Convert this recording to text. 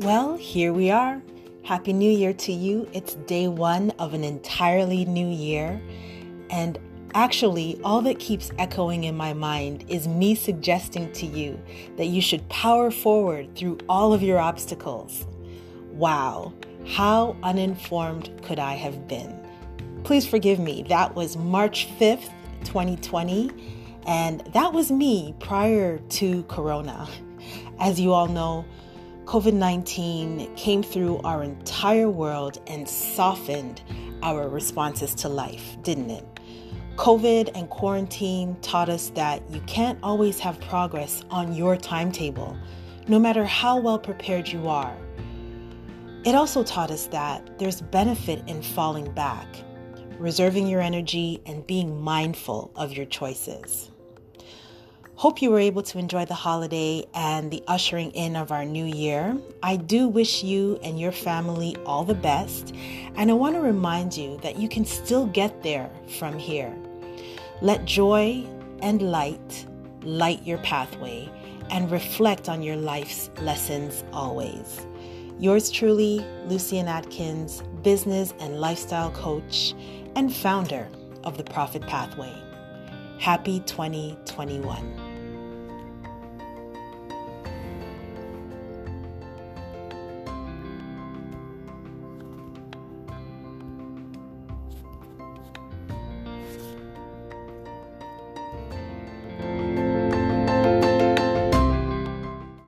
Well, here we are. Happy New Year to you. It's day one of an entirely new year. And actually, all that keeps echoing in my mind is me suggesting to you that you should power forward through all of your obstacles. Wow, how uninformed could I have been? Please forgive me. That was March 5th, 2020, and that was me prior to Corona. As you all know, COVID 19 came through our entire world and softened our responses to life, didn't it? COVID and quarantine taught us that you can't always have progress on your timetable, no matter how well prepared you are. It also taught us that there's benefit in falling back, reserving your energy, and being mindful of your choices. Hope you were able to enjoy the holiday and the ushering in of our new year. I do wish you and your family all the best, and I want to remind you that you can still get there from here. Let joy and light light your pathway and reflect on your life's lessons always. Yours truly, Lucian Atkins, business and lifestyle coach and founder of the Profit Pathway. Happy 2021.